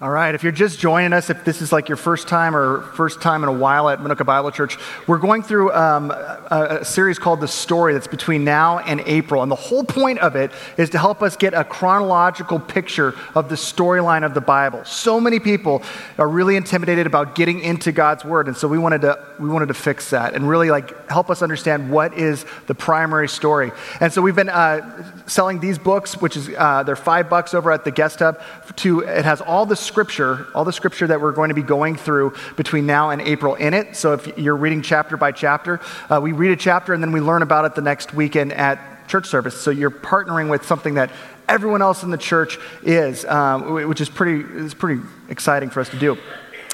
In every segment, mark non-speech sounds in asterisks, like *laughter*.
All right, if you're just joining us, if this is like your first time or first time in a while at Minooka Bible Church, we're going through um, a, a, series called The Story that's between now and April. And the whole point of it is to help us get a chronological picture of the storyline of the Bible. So many people are really intimidated about getting into God's Word. And so we wanted to, we wanted to fix that and really like help us understand what is the primary story. And so we've been uh, selling these books, which is, uh, they're five bucks over at the guest hub. To, it has all the scripture, all the scripture that we're going to be going through between now and April in it. So if you're reading chapter by chapter, uh, we read a chapter and then we learn about it the next weekend at church service. So you're partnering with something that everyone else in the church is, um, which is pretty, is pretty exciting for us to do.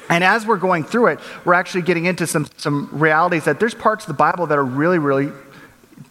And as we're going through it, we're actually getting into some, some realities that there's parts of the Bible that are really, really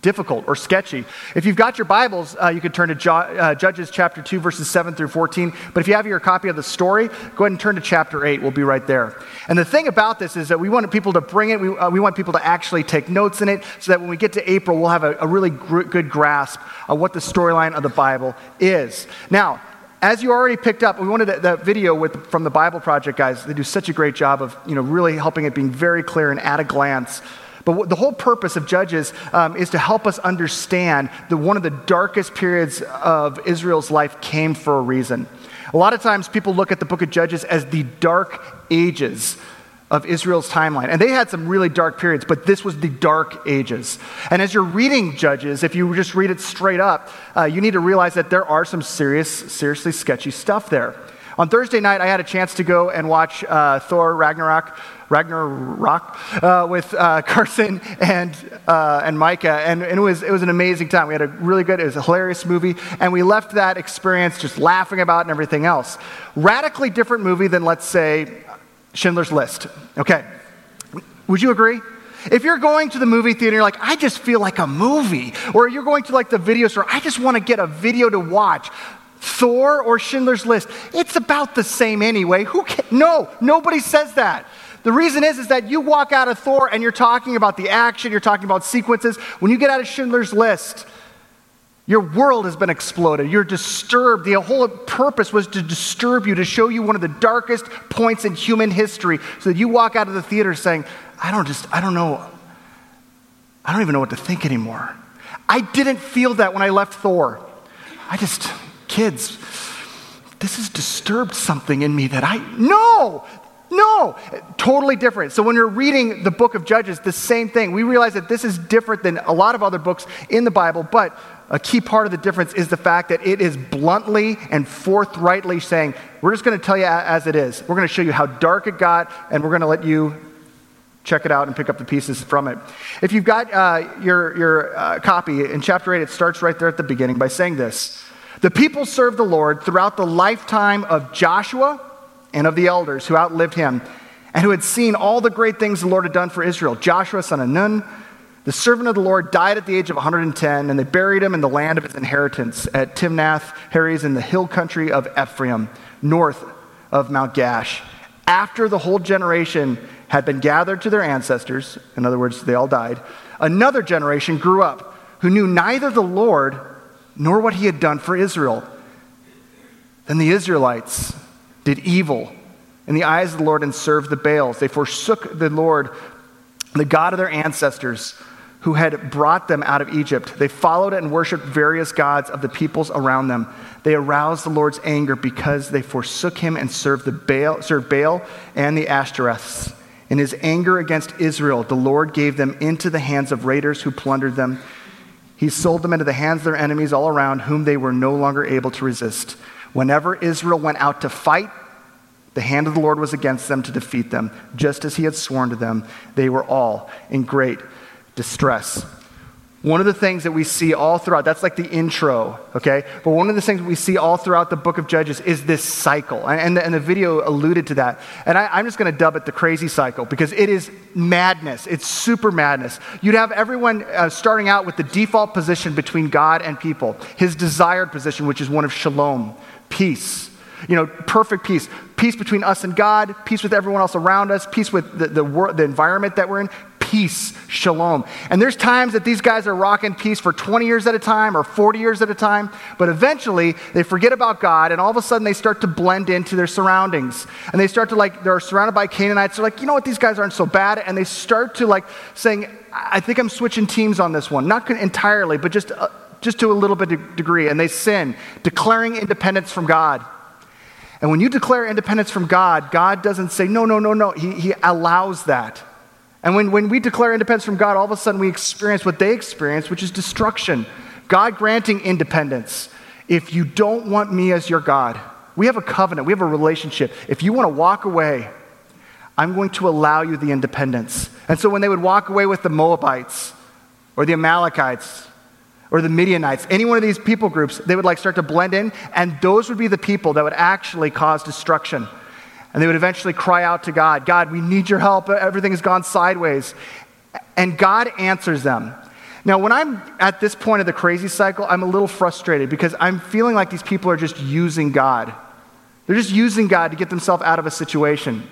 difficult or sketchy. If you've got your Bibles, uh, you could turn to jo- uh, Judges chapter 2, verses 7 through 14. But if you have your copy of the story, go ahead and turn to chapter 8. We'll be right there. And the thing about this is that we want people to bring it, we, uh, we want people to actually take notes in it so that when we get to April, we'll have a, a really gr- good grasp of what the storyline of the Bible is. Now, as you already picked up, we wanted that, video with, from the Bible Project guys. They do such a great job of you know, really helping it being very clear and at a glance but the whole purpose of Judges um, is to help us understand that one of the darkest periods of Israel's life came for a reason. A lot of times people look at the book of Judges as the dark ages of Israel's timeline. And they had some really dark periods, but this was the dark ages. And as you're reading Judges, if you just read it straight up, uh, you need to realize that there are some serious, seriously sketchy stuff there. On Thursday night, I had a chance to go and watch uh, Thor Ragnarok. Ragnarok uh, with uh, Carson and, uh, and Micah, and, and, it, was, it was an amazing time. We had a really good, it was a hilarious movie, and we left that experience just laughing about and everything else. Radically different movie than, let's say, Schindler's List. Okay. Would you agree? If you're going to the movie theater, you're like, I just feel like a movie. Or you're going to like the video store, I just want to get a video to watch. Thor or Schindler's List, it's about the same anyway. Who can? No, nobody says that. The reason is, is that you walk out of Thor and you're talking about the action, you're talking about sequences. When you get out of Schindler's List, your world has been exploded. You're disturbed. The whole purpose was to disturb you, to show you one of the darkest points in human history, so that you walk out of the theater saying, I don't just, I don't know, I don't even know what to think anymore. I didn't feel that when I left Thor. I just, kids, this has disturbed something in me that I, no, no, totally different. So when you're reading the book of Judges, the same thing. We realize that this is different than a lot of other books in the Bible, but a key part of the difference is the fact that it is bluntly and forthrightly saying, we're just going to tell you as it is. We're going to show you how dark it got, and we're going to let you check it out and pick up the pieces from it. If you've got uh, your, your uh, copy in chapter 8, it starts right there at the beginning by saying this The people served the Lord throughout the lifetime of Joshua and of the elders who outlived him and who had seen all the great things the Lord had done for Israel. Joshua, son of Nun, the servant of the Lord, died at the age of 110, and they buried him in the land of his inheritance at Timnath Heres in the hill country of Ephraim, north of Mount Gaash. After the whole generation had been gathered to their ancestors, in other words, they all died, another generation grew up who knew neither the Lord nor what he had done for Israel. Then the Israelites did evil in the eyes of the Lord and served the Baals. They forsook the Lord, the God of their ancestors, who had brought them out of Egypt. They followed and worshiped various gods of the peoples around them. They aroused the Lord's anger because they forsook him and served, the Baal, served Baal and the Ashtoreths. In his anger against Israel, the Lord gave them into the hands of raiders who plundered them. He sold them into the hands of their enemies all around, whom they were no longer able to resist. Whenever Israel went out to fight, the hand of the Lord was against them to defeat them, just as he had sworn to them. They were all in great distress. One of the things that we see all throughout, that's like the intro, okay? But one of the things we see all throughout the book of Judges is this cycle. And, the, and the video alluded to that. And I, I'm just going to dub it the crazy cycle because it is madness. It's super madness. You'd have everyone uh, starting out with the default position between God and people, his desired position, which is one of shalom peace. You know, perfect peace. Peace between us and God, peace with everyone else around us, peace with the, the, the environment that we're in, peace, shalom. And there's times that these guys are rocking peace for 20 years at a time or 40 years at a time, but eventually they forget about God and all of a sudden they start to blend into their surroundings. And they start to like, they're surrounded by Canaanites. They're like, you know what, these guys aren't so bad. And they start to like saying, I think I'm switching teams on this one. Not entirely, but just, uh, just to a little bit of degree. And they sin, declaring independence from God. And when you declare independence from God, God doesn't say, no, no, no, no. He, he allows that. And when, when we declare independence from God, all of a sudden we experience what they experience, which is destruction. God granting independence. If you don't want me as your God, we have a covenant, we have a relationship. If you want to walk away, I'm going to allow you the independence. And so when they would walk away with the Moabites or the Amalekites or the Midianites, any one of these people groups, they would like start to blend in, and those would be the people that would actually cause destruction. And they would eventually cry out to God, God, we need your help. Everything has gone sideways. And God answers them. Now, when I'm at this point of the crazy cycle, I'm a little frustrated because I'm feeling like these people are just using God. They're just using God to get themselves out of a situation.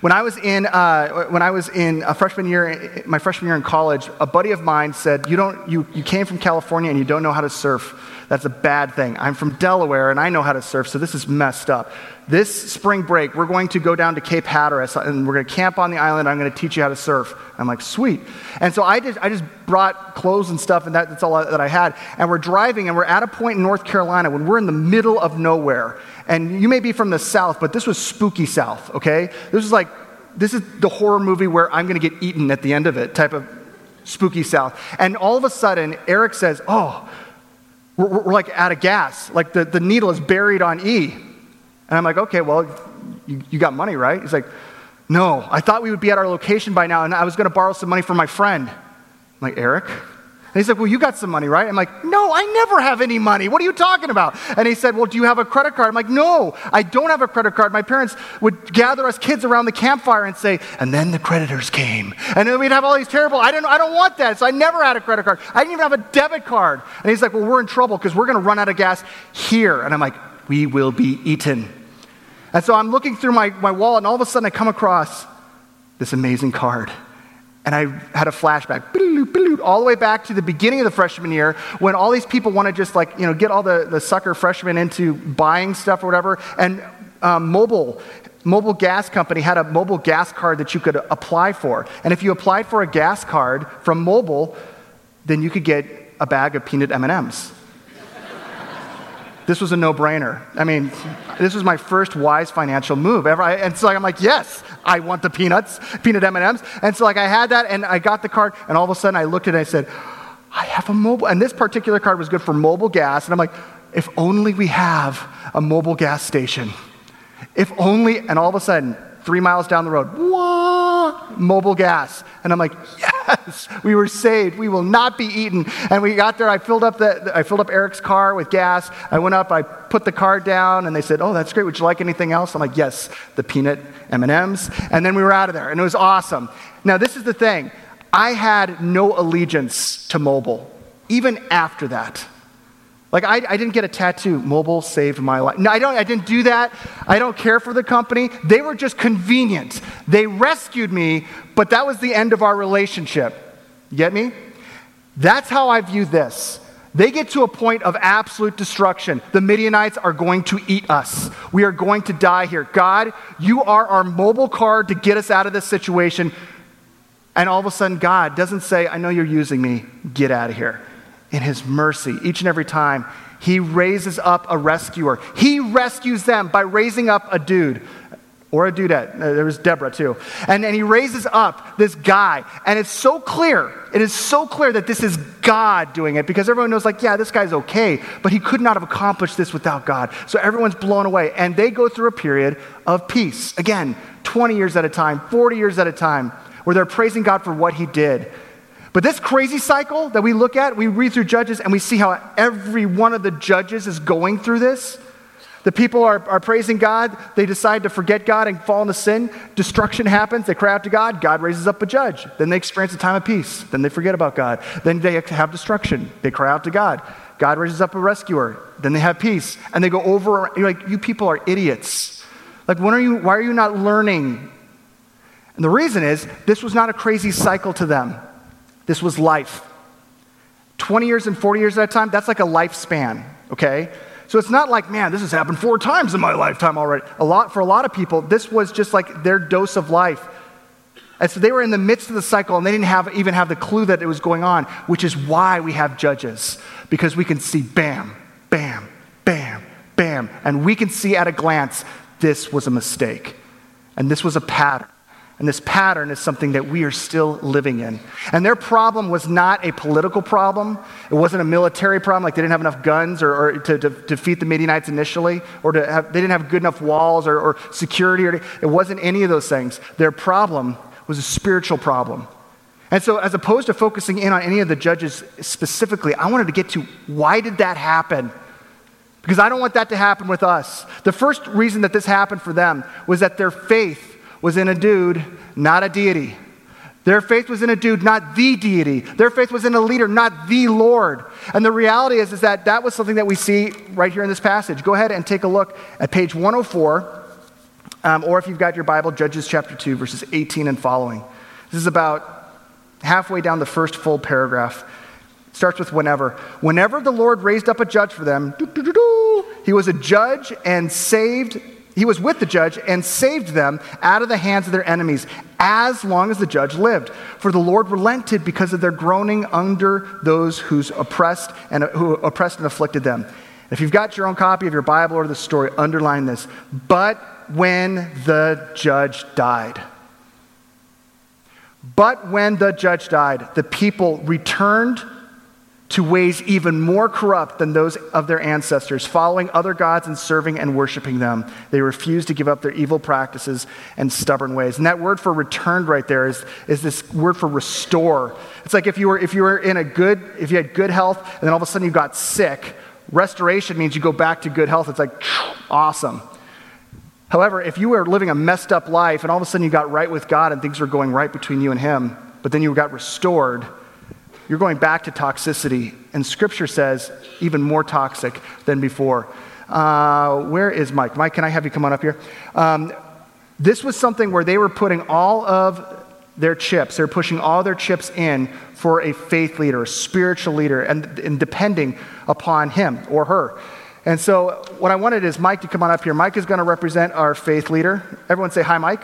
When I was in, uh, when I was in a freshman year, my freshman year in college, a buddy of mine said, you, don't, you, you came from California and you don't know how to surf. That's a bad thing. I'm from Delaware and I know how to surf, so this is messed up. This spring break, we're going to go down to Cape Hatteras and we're going to camp on the island. I'm going to teach you how to surf. I'm like, sweet. And so I just, I just brought clothes and stuff, and that, that's all that I had. And we're driving, and we're at a point in North Carolina when we're in the middle of nowhere. And you may be from the South, but this was spooky South, okay? This is like, this is the horror movie where I'm going to get eaten at the end of it type of spooky South. And all of a sudden, Eric says, Oh, we're, we're like out of gas. Like the, the needle is buried on E. And I'm like, Okay, well, you, you got money, right? He's like, No, I thought we would be at our location by now, and I was going to borrow some money from my friend. I'm like, Eric? He's like, Well, you got some money, right? I'm like, No, I never have any money. What are you talking about? And he said, Well, do you have a credit card? I'm like, No, I don't have a credit card. My parents would gather us kids around the campfire and say, And then the creditors came. And then we'd have all these terrible, I don't, I don't want that. So I never had a credit card. I didn't even have a debit card. And he's like, Well, we're in trouble because we're going to run out of gas here. And I'm like, We will be eaten. And so I'm looking through my, my wallet, and all of a sudden I come across this amazing card. And I had a flashback, all the way back to the beginning of the freshman year when all these people want to just like, you know, get all the, the sucker freshmen into buying stuff or whatever. And um, Mobil, Mobil Gas Company had a Mobil gas card that you could apply for. And if you applied for a gas card from Mobil, then you could get a bag of peanut M&Ms. This was a no-brainer. I mean, this was my first wise financial move ever. And so I'm like, yes, I want the peanuts, peanut M&Ms. And so like I had that and I got the card and all of a sudden I looked at it and I said, I have a Mobil. And this particular card was good for Mobil gas. And I'm like, if only we have a Mobil gas station. If only, and all of a sudden, three miles down the road, wah, Mobil gas. And I'm like, yes, we were saved. We will not be eaten. And we got there. I filled up the, I filled up Eric's car with gas. I went up. I put the car down, and they said, "Oh, that's great. Would you like anything else?" I'm like, "Yes, the peanut M&Ms." And then we were out of there, and it was awesome. Now, this is the thing. I had no allegiance to Mobil, even after that. Like, I, I, didn't get a tattoo. Mobil saved my life. No, I, don't, I didn't do that. I don't care for the company. They were just convenient. They rescued me, but that was the end of our relationship. Get me? That's how I view this. They get to a point of absolute destruction. The Midianites are going to eat us. We are going to die here. God, you are our Mobil card to get us out of this situation. And all of a sudden, God doesn't say, I know you're using me, get out of here in his mercy, each and every time, he raises up a rescuer. He rescues them by raising up a dude or a dudette. Uh, there was Deborah too. And, and he raises up this guy. And it's so clear, it is so clear that this is God doing it because everyone knows, like, yeah, this guy's okay, but he could not have accomplished this without God. So everyone's blown away. And they go through a period of peace. Again, 20 years at a time, 40 years at a time, where they're praising God for what he did. But this crazy cycle that we look at, we read through Judges and we see how every one of the judges is going through this. The people are, are praising God. They decide to forget God and fall into sin. Destruction happens. They cry out to God. God raises up a judge. Then they experience a time of peace. Then they forget about God. Then they have destruction. They cry out to God. God raises up a rescuer. Then they have peace. And they go over. You're like, you people are idiots. Like, when are you, why are you not learning And the reason is this was not a crazy cycle to them, this was life. 20 years and 40 years at a time, that's like a lifespan, okay? So it's not like, man, this has happened four times in my lifetime already. A lot, for a lot of people, this was just like their dose of life. And so they were in the midst of the cycle and they didn't have, even have the clue that it was going on, which is why we have judges, because we can see bam, bam, bam, bam. And we can see at a glance this was a mistake and this was a pattern. And this pattern is something that we are still living in. And their problem was not a political problem. It wasn't a military problem, like they didn't have enough guns or, or to, to, defeat the Midianites initially, or to have, they didn't have good enough walls or, or security. Or, it wasn't any of those things. Their problem was a spiritual problem. And so, as opposed to focusing in on any of the judges specifically, I wanted to get to why did that happen? Because I don't want that to happen with us. The first reason that this happened for them was that their faith was in a dude, not a deity. Their faith was in a dude, not the deity. Their faith was in a leader, not the Lord. And the reality is, is that that was something that we see right here in this passage. Go ahead and take a look at page 104, um, or if you've got your Bible, Judges chapter 2, verses 18 and following. This is about halfway down the first full paragraph. It starts with whenever. Whenever the Lord raised up a judge for them, he was a judge and saved he was with the judge and saved them out of the hands of their enemies as long as the judge lived. For the Lord relented because of their groaning under those who's oppressed and who oppressed and afflicted them. If you've got your own copy of your Bible or the story, underline this. But when the judge died, but when the judge died, the people returned to ways even more corrupt than those of their ancestors, following other gods and serving and worshiping them. They refused to give up their evil practices and stubborn ways. And that word for returned right there is, is this word for restore. It's like if you were if you were in a good, if you had good health and then all of a sudden you got sick, restoration means you go back to good health. It's like *sniffs* awesome. However, if you were living a messed up life and all of a sudden you got right with God and things were going right between you and Him, but then you got restored, you're going back to toxicity. And scripture says even more toxic than before. Uh, where is Mike? Mike, can I have you come on up here? Um, this was something where they were putting all of their chips, they're pushing all their chips in for a faith leader, a spiritual leader, and, and depending upon him or her. And so, what I wanted is Mike to come on up here. Mike is going to represent our faith leader. Everyone say hi, Mike.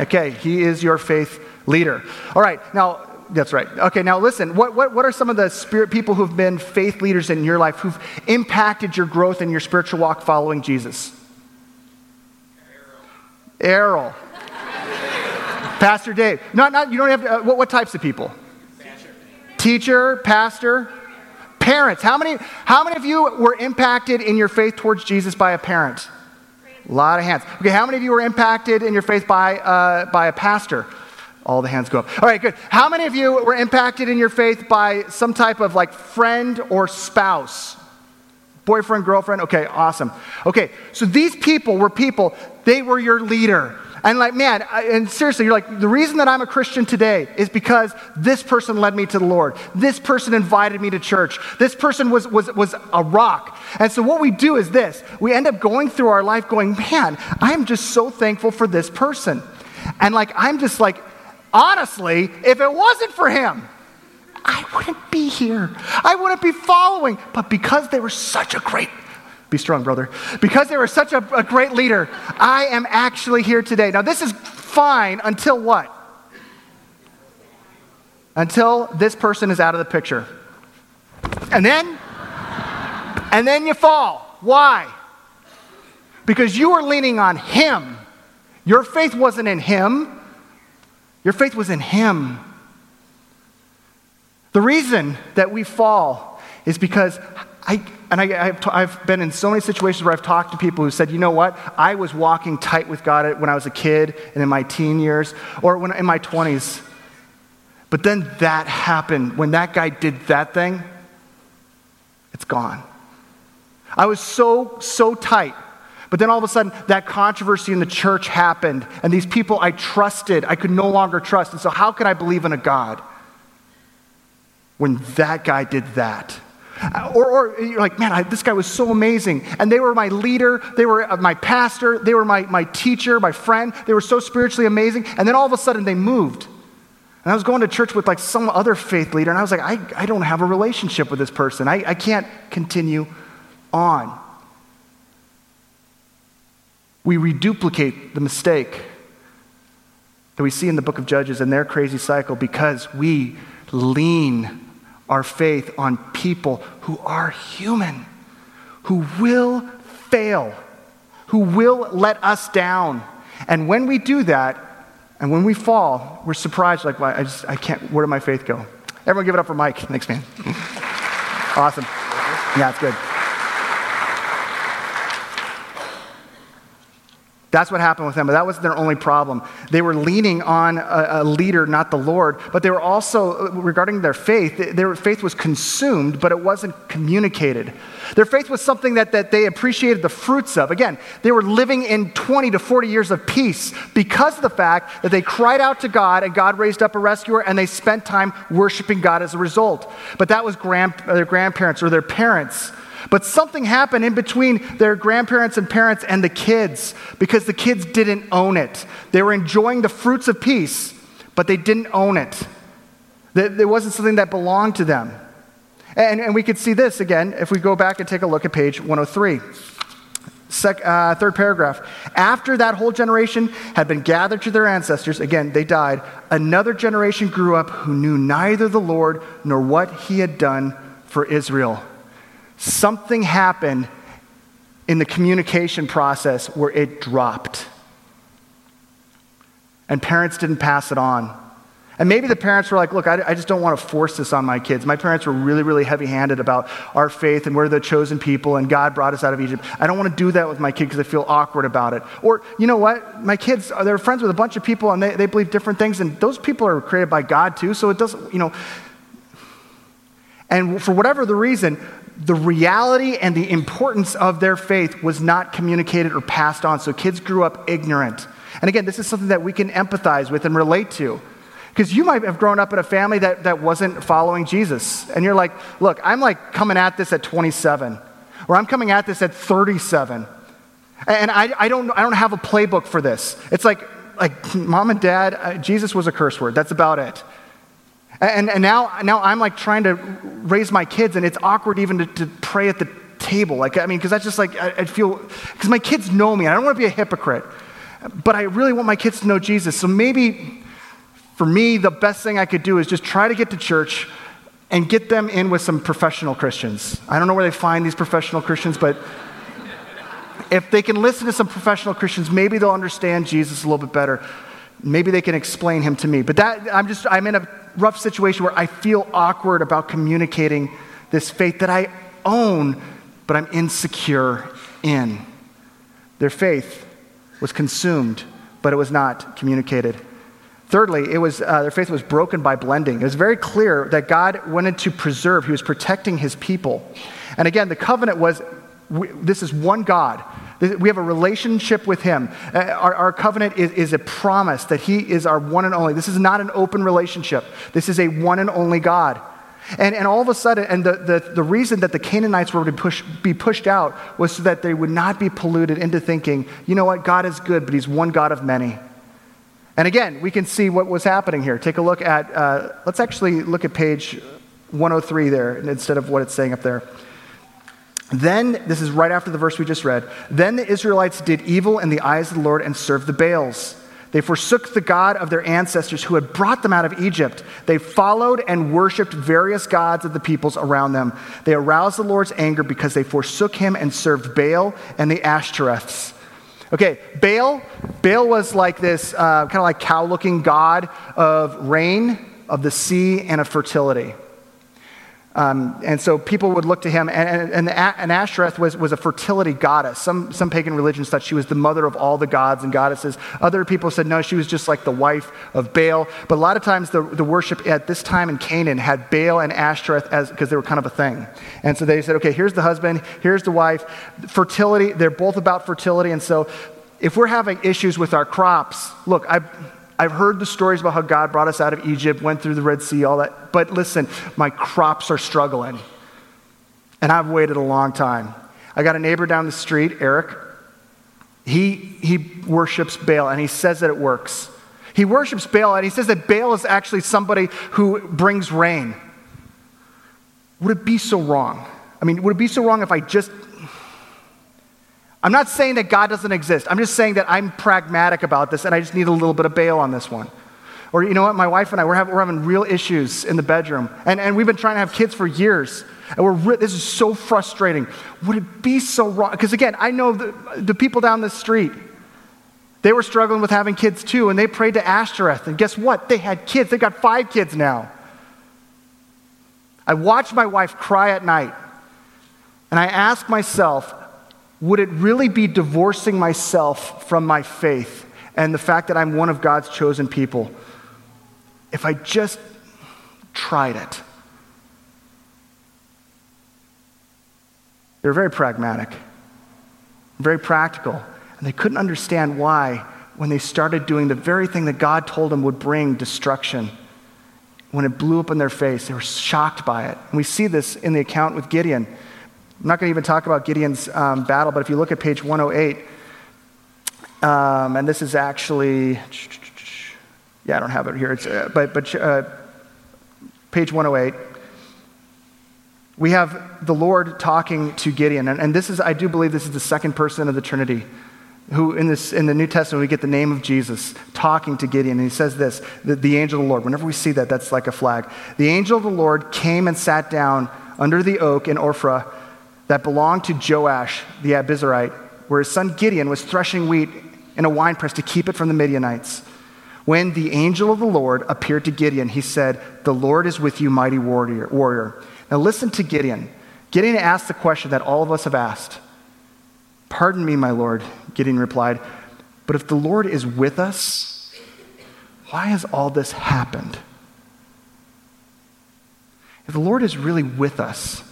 Okay, he is your faith leader. All right, now that's right. Okay, now listen. What, what, what are some of the spirit people who've been faith leaders in your life who've impacted your growth in your spiritual walk following Jesus? Errol. Errol. pastor Dave. Not, not, you don't have to, uh, what, what types of people? Teacher, pastor, parents. How many, how many of you were impacted in your faith towards Jesus by a parent? A lot of hands. Okay, how many of you were impacted in your faith by, uh, by a pastor? All the hands go up. All right, good. How many of you were impacted in your faith by some type of like friend or spouse? Boyfriend, girlfriend? Okay, awesome. Okay, so these people were people, they were your leader. And like, man, and seriously, you're like, the reason that I'm a Christian today is because this person led me to the Lord. This person invited me to church. This person was, was, was a rock. And so what we do is this we end up going through our life going, man, I'm just so thankful for this person. And like, I'm just like, Honestly, if it wasn't for him, I wouldn't be here. I wouldn't be following. But because they were such a great, be strong, brother. Because they were such a, a great leader, I am actually here today. Now, this is fine until what? Until this person is out of the picture. And then, and then you fall. Why? Because you were leaning on him. Your faith wasn't in him. Your faith was in Him. The reason that we fall is because I, and I, have I've been in so many situations where I've talked to people who said, you know what, I was walking tight with God when I was a kid and in my teen years or when, in my 20s. But then that happened. When that guy did that thing, it's gone. I was so, so tight but then all of a sudden, that controversy in the church happened, and these people I trusted, I could no longer trust. And so, how could I believe in a God when that guy did that? Or, or you're like, man, I, this guy was so amazing. And they were my leader, they were uh, my pastor, they were my, my teacher, my friend. They were so spiritually amazing. And then all of a sudden they moved. And I was going to church with like some other faith leader, and I was like, I, I don't have a relationship with this person. I, I can't continue on. We reduplicate the mistake that we see in the book of Judges and their crazy cycle because we lean our faith on people who are human, who will fail, who will let us down. And when we do that, and when we fall, we're surprised, like, I just, I can't, where did my faith go? Everyone give it up for Mike. Thanks, man. *laughs* awesome. Yeah, it's good. That's what happened with them, but that wasn't their only problem. They were leaning on a, a, leader, not the Lord, but they were also, regarding their faith, their faith was consumed, but it wasn't communicated. Their faith was something that, that they appreciated the fruits of. Again, they were living in 20 to 40 years of peace because of the fact that they cried out to God and God raised up a rescuer and they spent time worshiping God as a result. But that was grand, their grandparents or their parents. But something happened in between their grandparents and parents and the kids because the kids didn't own it. They were enjoying the fruits of peace, but they didn't own it. There wasn't something that belonged to them. And, and we could see this again if we go back and take a look at page 103. Sec, uh, third paragraph. After that whole generation had been gathered to their ancestors, again, they died, another generation grew up who knew neither the Lord nor what he had done for Israel something happened in the communication process where it dropped. And parents didn't pass it on. And maybe the parents were like, look, I, I just don't want to force this on my kids. My parents were really, really heavy handed about our faith and we're the chosen people and God brought us out of Egypt. I don't want to do that with my kid because I feel awkward about it. Or, you know what? My kids, uh, they're friends with a bunch of people and they, they believe different things and those people are created by God too. So it doesn't, you know. And for whatever the reason, the reality and the importance of their faith was not communicated or passed on. So kids grew up ignorant. And again, this is something that we can empathize with and relate to. Because you might have grown up in a family that, that wasn't following Jesus. And you're like, look, I'm like coming at this at 27, or I'm coming at this at 37. And I, I, don't, I don't have a playbook for this. It's like, like mom and dad, Jesus was a curse word. That's about it. And, and now, now I'm like trying to raise my kids, and it's awkward even to, to pray at the table. Like, I mean, because that's just like, I, I feel, because my kids know me, I don't want to be a hypocrite, but I really want my kids to know Jesus. So maybe for me, the best thing I could do is just try to get to church and get them in with some professional Christians. I don't know where they find these professional Christians, but if they can listen to some professional Christians, maybe they'll understand Jesus a little bit better. Maybe they can explain him to me. But that, I'm just, I'm in a rough situation where I feel awkward about communicating this faith that I own, but I'm insecure in. Their faith was consumed, but it was not communicated. Thirdly, it was, uh, their faith was broken by blending. It was very clear that God wanted to preserve, He was protecting His people. And again, the covenant was we, this is one God. We have a relationship with Him. Uh, our, our covenant is, is, a promise that He is our one and only. This is not an open relationship, this is a one and only God. And, and all of a sudden, and the, the, the reason that the Canaanites were to push, be pushed out was so that they would not be polluted into thinking, you know what, God is good, but He's one God of many. And again, we can see what was happening here. Take a look at, uh, let's actually look at page 103 there instead of what it's saying up there. Then, this is right after the verse we just read, then the Israelites did evil in the eyes of the Lord and served the Baals. They forsook the God of their ancestors who had brought them out of Egypt. They followed and worshiped various gods of the peoples around them. They aroused the Lord's anger because they forsook him and served Baal and the Ashtoreths. Okay, Baal, Baal was like this uh, kind of like cow looking god of rain, of the sea, and of fertility. Um, and so people would look to him, and, and, and Ashtoreth was, was a fertility goddess. Some, some pagan religions thought she was the mother of all the gods and goddesses. Other people said, no, she was just like the wife of Baal. But a lot of times the, the worship at this time in Canaan had Baal and Ashtoreth as because they were kind of a thing. And so they said, okay, here's the husband, here's the wife. Fertility, they're both about fertility. And so if we're having issues with our crops, look, I I've heard the stories about how God brought us out of Egypt, went through the Red Sea, all that. But listen, my crops are struggling. And I've waited a long time. I got a neighbor down the street, Eric. He, he worships Baal and he says that it works. He worships Baal and he says that Baal is actually somebody who brings rain. Would it be so wrong? I mean, would it be so wrong if I just. I'm not saying that God doesn't exist. I'm just saying that I'm pragmatic about this and I just need a little bit of Baal on this one. Or, you know what, my wife and I, we're, having, we're having real issues in the bedroom. And, and we've been trying to have kids for years. And we're re- this is so frustrating. Would it be so wrong? Because again, I know the, the people down the street, they were struggling with having kids too, and they prayed to Ashtoreth. And guess what? They had kids. They've got five kids now. I watched my wife cry at night, and I asked myself, would it really be divorcing myself from my faith and the fact that I'm one of God's chosen people? if I just tried it. They were very pragmatic, very practical, and they couldn't understand why, when they started doing the very thing that God told them would bring destruction, when it blew up in their face, they were shocked by it. And we see this in the account with Gideon. I'm not going to even talk about Gideon's um, battle, but if you look at page 108, um, and this is actually yeah, I don't have it here. Uh, but but uh, page 108. We have the Lord talking to Gideon, and, and this is, I do believe, this is the second person of the Trinity who in, this, in the New Testament we get the name of Jesus talking to Gideon, and he says this the, the, angel of the Lord. Whenever we see that, that's like a flag. The angel of the Lord came and sat down under the oak in Ophrah that belonged to Joash the Abiezrite, where his son Gideon was threshing wheat in a winepress to keep it from the Midianites. When the angel of the Lord appeared to Gideon, he said, The Lord is with you, mighty warrior. warrior. Now listen to Gideon. Gideon asked the question that all of us have asked. Pardon me, my Lord, Gideon replied, but if the Lord is with us, why has all this happened? If the Lord is really with us,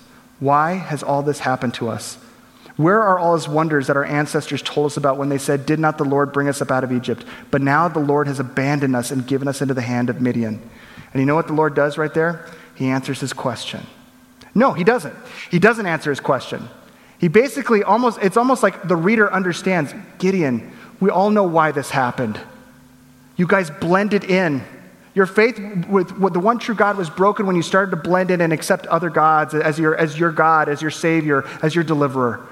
why has all this happened to us? Where are all his wonders that our ancestors told us about when they said, Did not the Lord bring us up out of Egypt? But now the Lord has abandoned us and given us into the hand of Midian. And you know what the Lord does right there? He answers his question. No, he doesn't. He doesn't answer his question. He basically almost, it's almost like the reader understands Gideon, we all know why this happened. You guys blended in. Your faith with, with, the one true God was broken when you started to blend in and accept other gods as your, as your God, as your Savior, as your deliverer.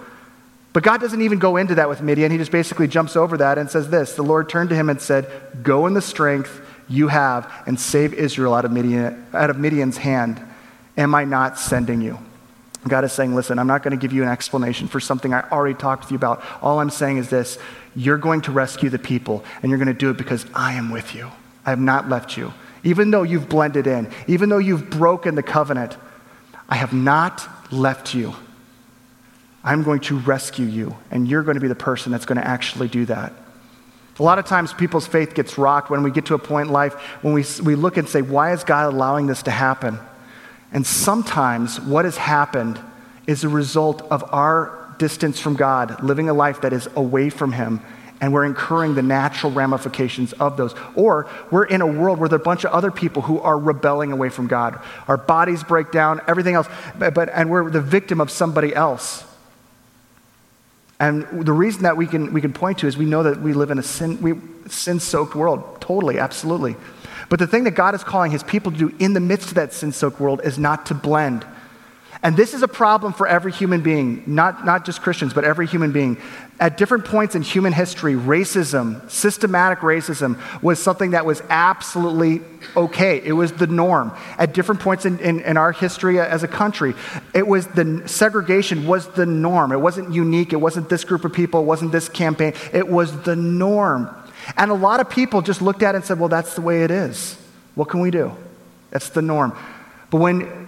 But God doesn't even go into that with Midian. He just basically jumps over that and says this The Lord turned to him and said, Go in the strength you have and save Israel out of, Midian, out of Midian's hand. Am I not sending you? God is saying, Listen, I'm not going to give you an explanation for something I already talked to you about. All I'm saying is this you're going to rescue the people, and you're going to do it because I am with you. I have not left you. Even though you've blended in, even though you've broken the covenant, I have not left you. I'm going to rescue you, and you're going to be the person that's going to actually do that. A lot of times, people's faith gets rocked when we get to a point in life when we, we look and say, Why is God allowing this to happen? And sometimes what has happened is a result of our distance from God, living a life that is away from Him, and we're incurring the natural ramifications of those. Or we're in a world where there are a bunch of other people who are rebelling away from God. Our bodies break down, everything else, but, but and we're the victim of somebody else. And the reason that we can, we can point to is we know that we live in a sin, sin soaked world. Totally, absolutely. But the thing that God is calling his people to do in the midst of that sin soaked world is not to blend, and this is a problem for every human being, not, not just Christians, but every human being. At different points in human history, racism, systematic racism, was something that was absolutely okay. It was the norm. At different points in, in, in our history uh, as a country, it was the segregation was the norm. It wasn't unique. It wasn't this group of people. It wasn't this campaign. It was the norm. And a lot of people just looked at it and said, well, that's the way it is. What can we do? That's the norm. But when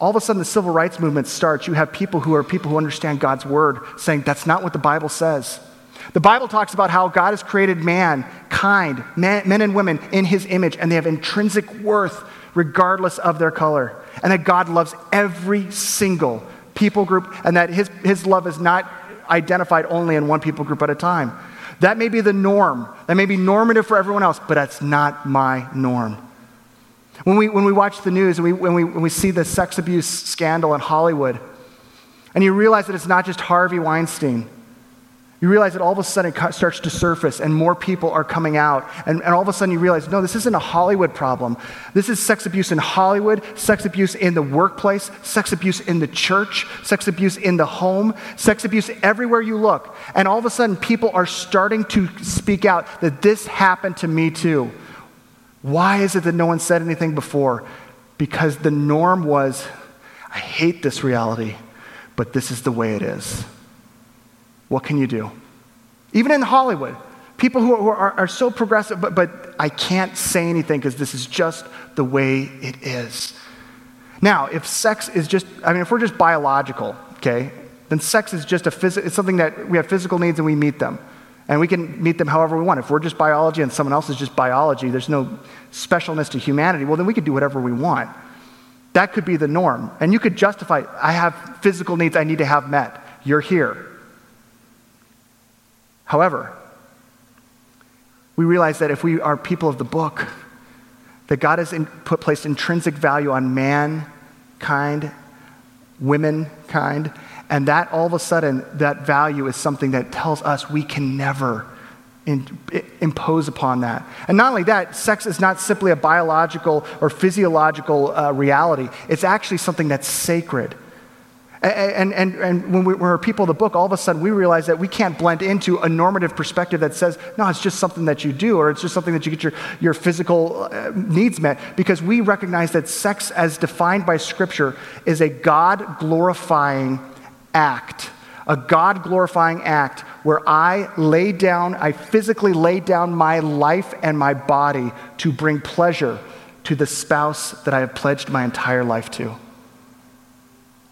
all of a sudden the civil rights movement starts, you have people who are people who understand God's word saying that's not what the Bible says. The Bible talks about how God has created man, kind, men, men and women in his image, and they have intrinsic worth regardless of their color. And that God loves every single people group, and that his, his love is not identified only in one people group at a time. That may be the norm. That may be normative for everyone else, but that's not my norm. When we, when we watch the news and we, when, we, when we see the sex abuse scandal in Hollywood, And you realize that it's not just Harvey Weinstein. You realize that all of a sudden it starts to surface and more people are coming out. And, and all of a sudden you realize no, this isn't a Hollywood problem. This is sex abuse in Hollywood, sex abuse in the workplace, sex abuse in the church, sex abuse in the home, sex abuse everywhere you look. And all of a sudden people are starting to speak out that this happened to me too. Why is it that no one said anything before? Because the norm was I hate this reality, but this is the way it is. What can you do? Even in Hollywood, people who are, are so progressive, but, but I can't say anything because this is just the way it is. Now, if sex is just, I mean, if we're just biological, okay, then sex is just a physical, it's something that we have physical needs and we meet them. And we can meet them however we want. If we're just biology and someone else is just biology, there's no specialness to humanity, well, then we can do whatever we want. That could be the norm. And you could justify, I have physical needs I need to have met. You're here. However, we realize that if we are people of the book, that God has in, put, placed intrinsic value on mankind, womankind, and that all of a sudden, that value is something that tells us we can never in, impose upon that. And not only that, sex is not simply a biological or physiological uh, reality, it's actually something that's sacred. And, and, and when, we, are people of the book, all of a sudden we realize that we can't blend into a normative perspective that says, no, it's just something that you do, or it's just something that you get your, your physical uh, needs met, because we recognize that sex, as defined by Scripture, is a God glorifying act. A God glorifying act where I lay down, I physically lay down my life and my body to bring pleasure to the spouse that I have pledged my entire life to.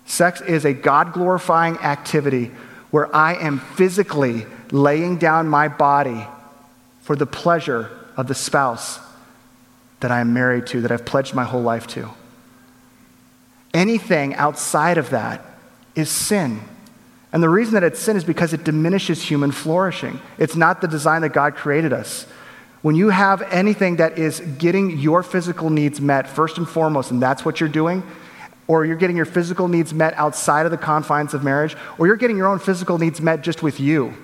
Sex is a God glorifying activity where I am physically laying down my body for the pleasure of the spouse that I am married to, that I've pledged my whole life to. Anything outside of that is sin. And the reason that it's sin is because it diminishes human flourishing. It's not the design that God created us. When you have anything that is getting your physical needs met first and foremost, and that's what you're doing, or you're getting your physical needs met outside of the confines of marriage, or you're getting your own physical needs met just with you.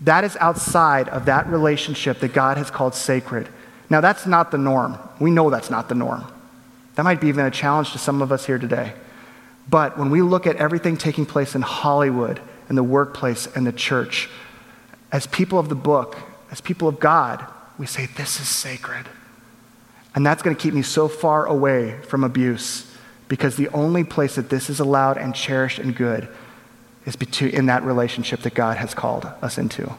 That is outside of that relationship that God has called sacred. Now, that's not the norm. We know that's not the norm. That might be even a challenge to some of us here today. But when we look at everything taking place in Hollywood and the workplace and the church, as people of the book, as people of God, we say, This is sacred. And that's going to keep me so far away from abuse because the only place that this is allowed and cherished and good is in that relationship that God has called us into.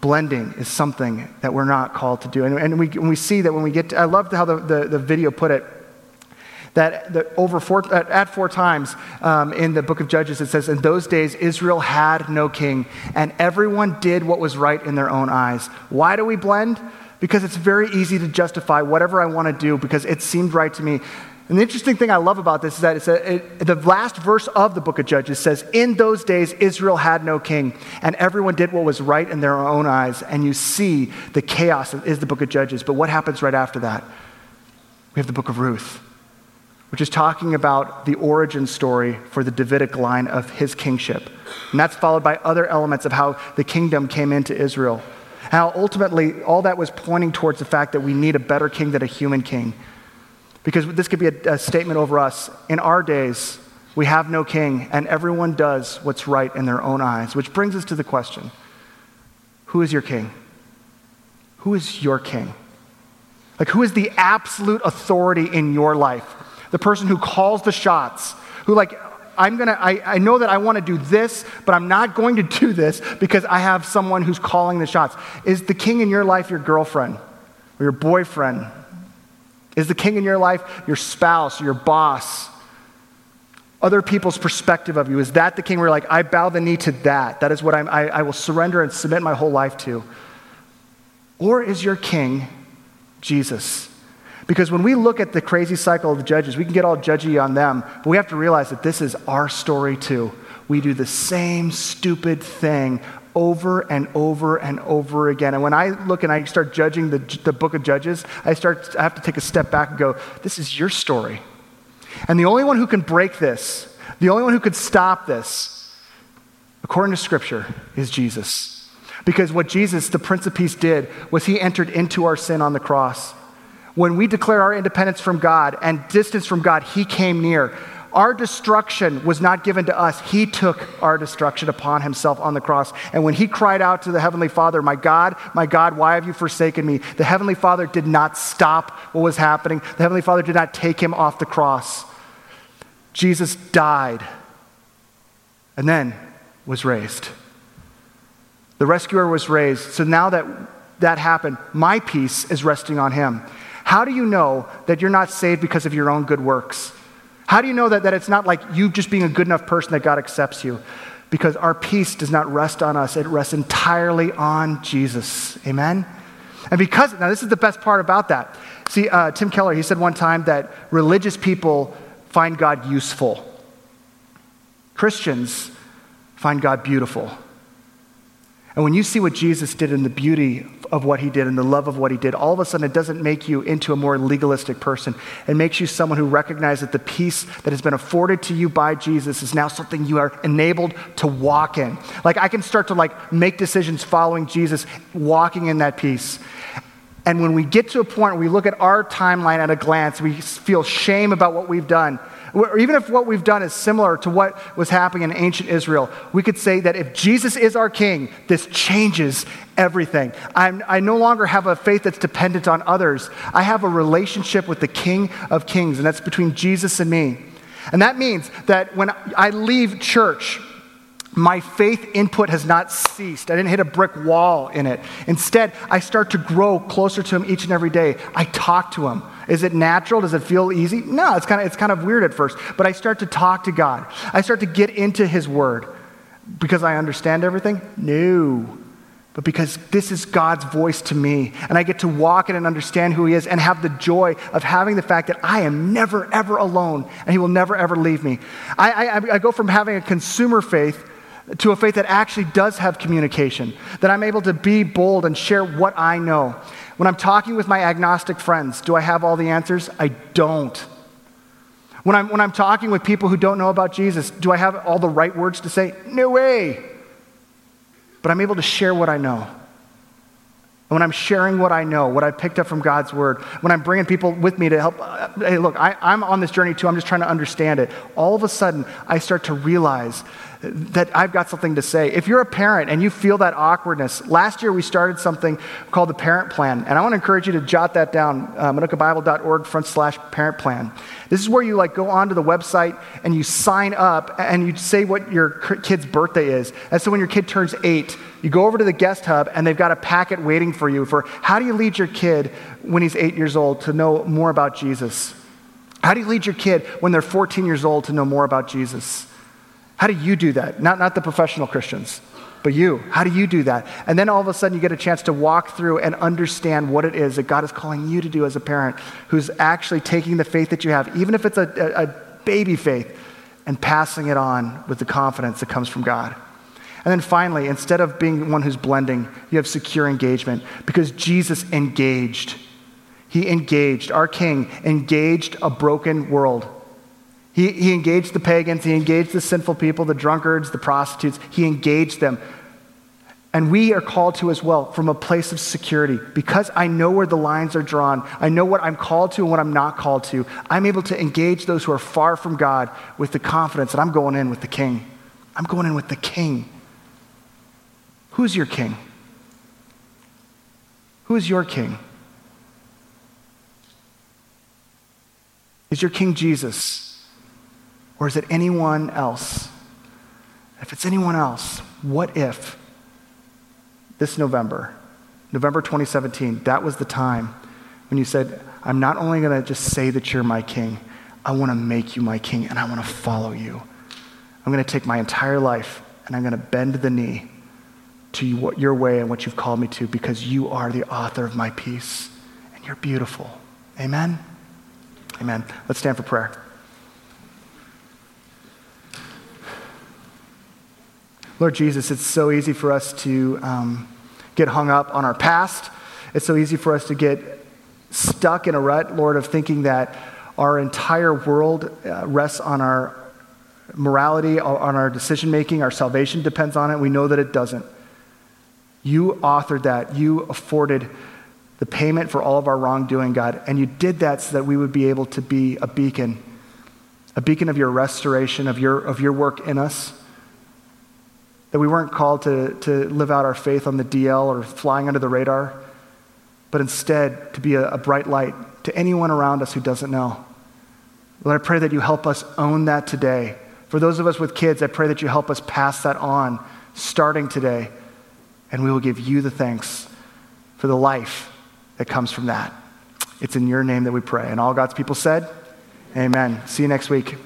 Blending is something that we're not called to do. And, and we, we see that when we get to, I love how the, the, the video put it that, that over four, at four times um, in the book of Judges, it says, In those days, Israel had no king, and everyone did what was right in their own eyes. Why do we blend? Because it's very easy to justify whatever I want to do because it seemed right to me. And the interesting thing I love about this is that a, it, the last verse of the book of Judges says, In those days, Israel had no king, and everyone did what was right in their own eyes. And you see the chaos is the book of Judges. But what happens right after that? We have the book of Ruth, which is talking about the origin story for the Davidic line of his kingship. And that's followed by other elements of how the kingdom came into Israel. How ultimately all that was pointing towards the fact that we need a better king than a human king. Because this could be a, a statement over us. In our days, we have no king, and everyone does what's right in their own eyes. Which brings us to the question Who is your king? Who is your king? Like, who is the absolute authority in your life? The person who calls the shots, who, like, I'm gonna, I, I know that I wanna do this, but I'm not going to do this because I have someone who's calling the shots. Is the king in your life your girlfriend or your boyfriend is the king in your life your spouse, your boss? Other people's perspective of you? Is that the king where you're like, I bow the knee to that? That is what I'm, I, I will surrender and submit my whole life to. Or is your king Jesus? Because when we look at the crazy cycle of the judges, we can get all judgy on them, but we have to realize that this is our story too. We do the same stupid thing over and over and over again. And when I look and I start judging the, the book of Judges, I start I have to take a step back and go, this is your story. And the only one who can break this, The only one who could stop this, according to Scripture, is Jesus. Because what Jesus, the Prince of Peace, did was he entered into our sin on the cross. When we declare our independence from God and distance from God, he came near. Our destruction was not given to us. He took our destruction upon himself on the cross. And when he cried out to the Heavenly Father, My God, my God, why have you forsaken me? The Heavenly Father did not stop what was happening. The Heavenly Father did not take him off the cross. Jesus died and then was raised. The rescuer was raised. So now that that happened, my peace is resting on him. How do you know that you're not saved because of your own good works? How do you know that, that it's not like you just being a good enough person that God accepts you? Because our peace does not rest on us, it rests entirely on Jesus. Amen? And because, now this is the best part about that. See, uh, Tim Keller, he said one time that religious people find God useful, Christians find God beautiful. And when you see what Jesus did in the beauty of what he did and the love of what he did, all of a sudden it doesn't make you into a more legalistic person. It makes you someone who recognizes that the peace that has been afforded to you by Jesus is now something you are enabled to walk in. Like I can start to like make decisions following Jesus, walking in that peace. And when we get to a point where we look at our timeline at a glance, we feel shame about what we've done or even if what we've done is similar to what was happening in ancient Israel, we could say that if Jesus is our king, this changes everything. I'm, i no longer have a faith that's dependent on others. I have a relationship with the King of Kings, and that's between Jesus and me. And that means that when I leave church, my faith input has not ceased. I didn't hit a brick wall in it. Instead, I start to grow closer to Him each and every day. I talk to Him. Is it natural? Does it feel easy? No, it's kind of, it's kind of weird at first. But I start to talk to God. I start to get into His Word. Because I understand everything? No. But because this is God's voice to me, and I get to walk in and understand who He is and have the joy of having the fact that I am never, ever alone, and He will never, ever leave me. I, I, I go from having a consumer faith to a faith that actually does have communication, that I'm able to be bold and share what I know. When I'm talking with my agnostic friends, do I have all the answers? I don't. When I'm, when I'm talking with people who don't know about Jesus, do I have all the right words to say? No way. But I'm able to share what I know. And when I'm sharing what I know, what I picked up from God's word, when I'm bringing people with me to help, uh, hey, look, I, I'm on this journey too, I'm just trying to understand it. All of a sudden, I start to realize that I've got something to say. If you're a parent and you feel that awkwardness, last year we started something called the Parent Plan. And I want to encourage you to jot that down, uh, manukabible.org front slash parent plan. This is where you like go onto the website and you sign up and you say what your kid's birthday is. And so when your kid turns eight, you go over to the guest hub and they've got a packet waiting for you for how do you lead your kid when he's eight years old to know more about Jesus? How do you lead your kid when they're 14 years old to know more about Jesus? How do you do that? Not, not the professional Christians, but you. How do you do that? And then all of a sudden you get a chance to walk through and understand what it is that God is calling you to do as a parent who's actually taking the faith that you have, even if it's a, a, a baby faith, and passing it on with the confidence that comes from God. And then finally, instead of being one who's blending, you have secure engagement because Jesus engaged. He engaged, our King engaged a broken world. He, he engaged the pagans, he engaged the sinful people, the drunkards, the prostitutes. He engaged them. And we are called to as well from a place of security. Because I know where the lines are drawn, I know what I'm called to and what I'm not called to. I'm able to engage those who are far from God with the confidence that I'm going in with the King. I'm going in with the King. Who's your King? Who is your King? Is your King Jesus? Or is it anyone else? If it's anyone else, what if this November, November 2017, that was the time when you said, I'm not only going to just say that you're my king, I want to make you my king and I want to follow you. I'm going to take my entire life and I'm going to bend the knee to your way and what you've called me to because you are the author of my peace and you're beautiful. Amen? Amen. Let's stand for prayer. Lord Jesus, it's so easy for us to um, get hung up on our past. It's so easy for us to get stuck in a rut, Lord, of thinking that our entire world uh, rests on our morality, on our decision making, our salvation depends on it. We know that it doesn't. You authored that. You afforded the payment for all of our wrongdoing, God. And you did that so that we would be able to be a beacon, a beacon of your restoration, of your, of your work in us. That we weren't called to, to live out our faith on the DL or flying under the radar, but instead to be a, a bright light to anyone around us who doesn't know. Lord, I pray that you help us own that today. For those of us with kids, I pray that you help us pass that on starting today. And we will give you the thanks for the life that comes from that. It's in your name that we pray. And all God's people said, Amen. See you next week.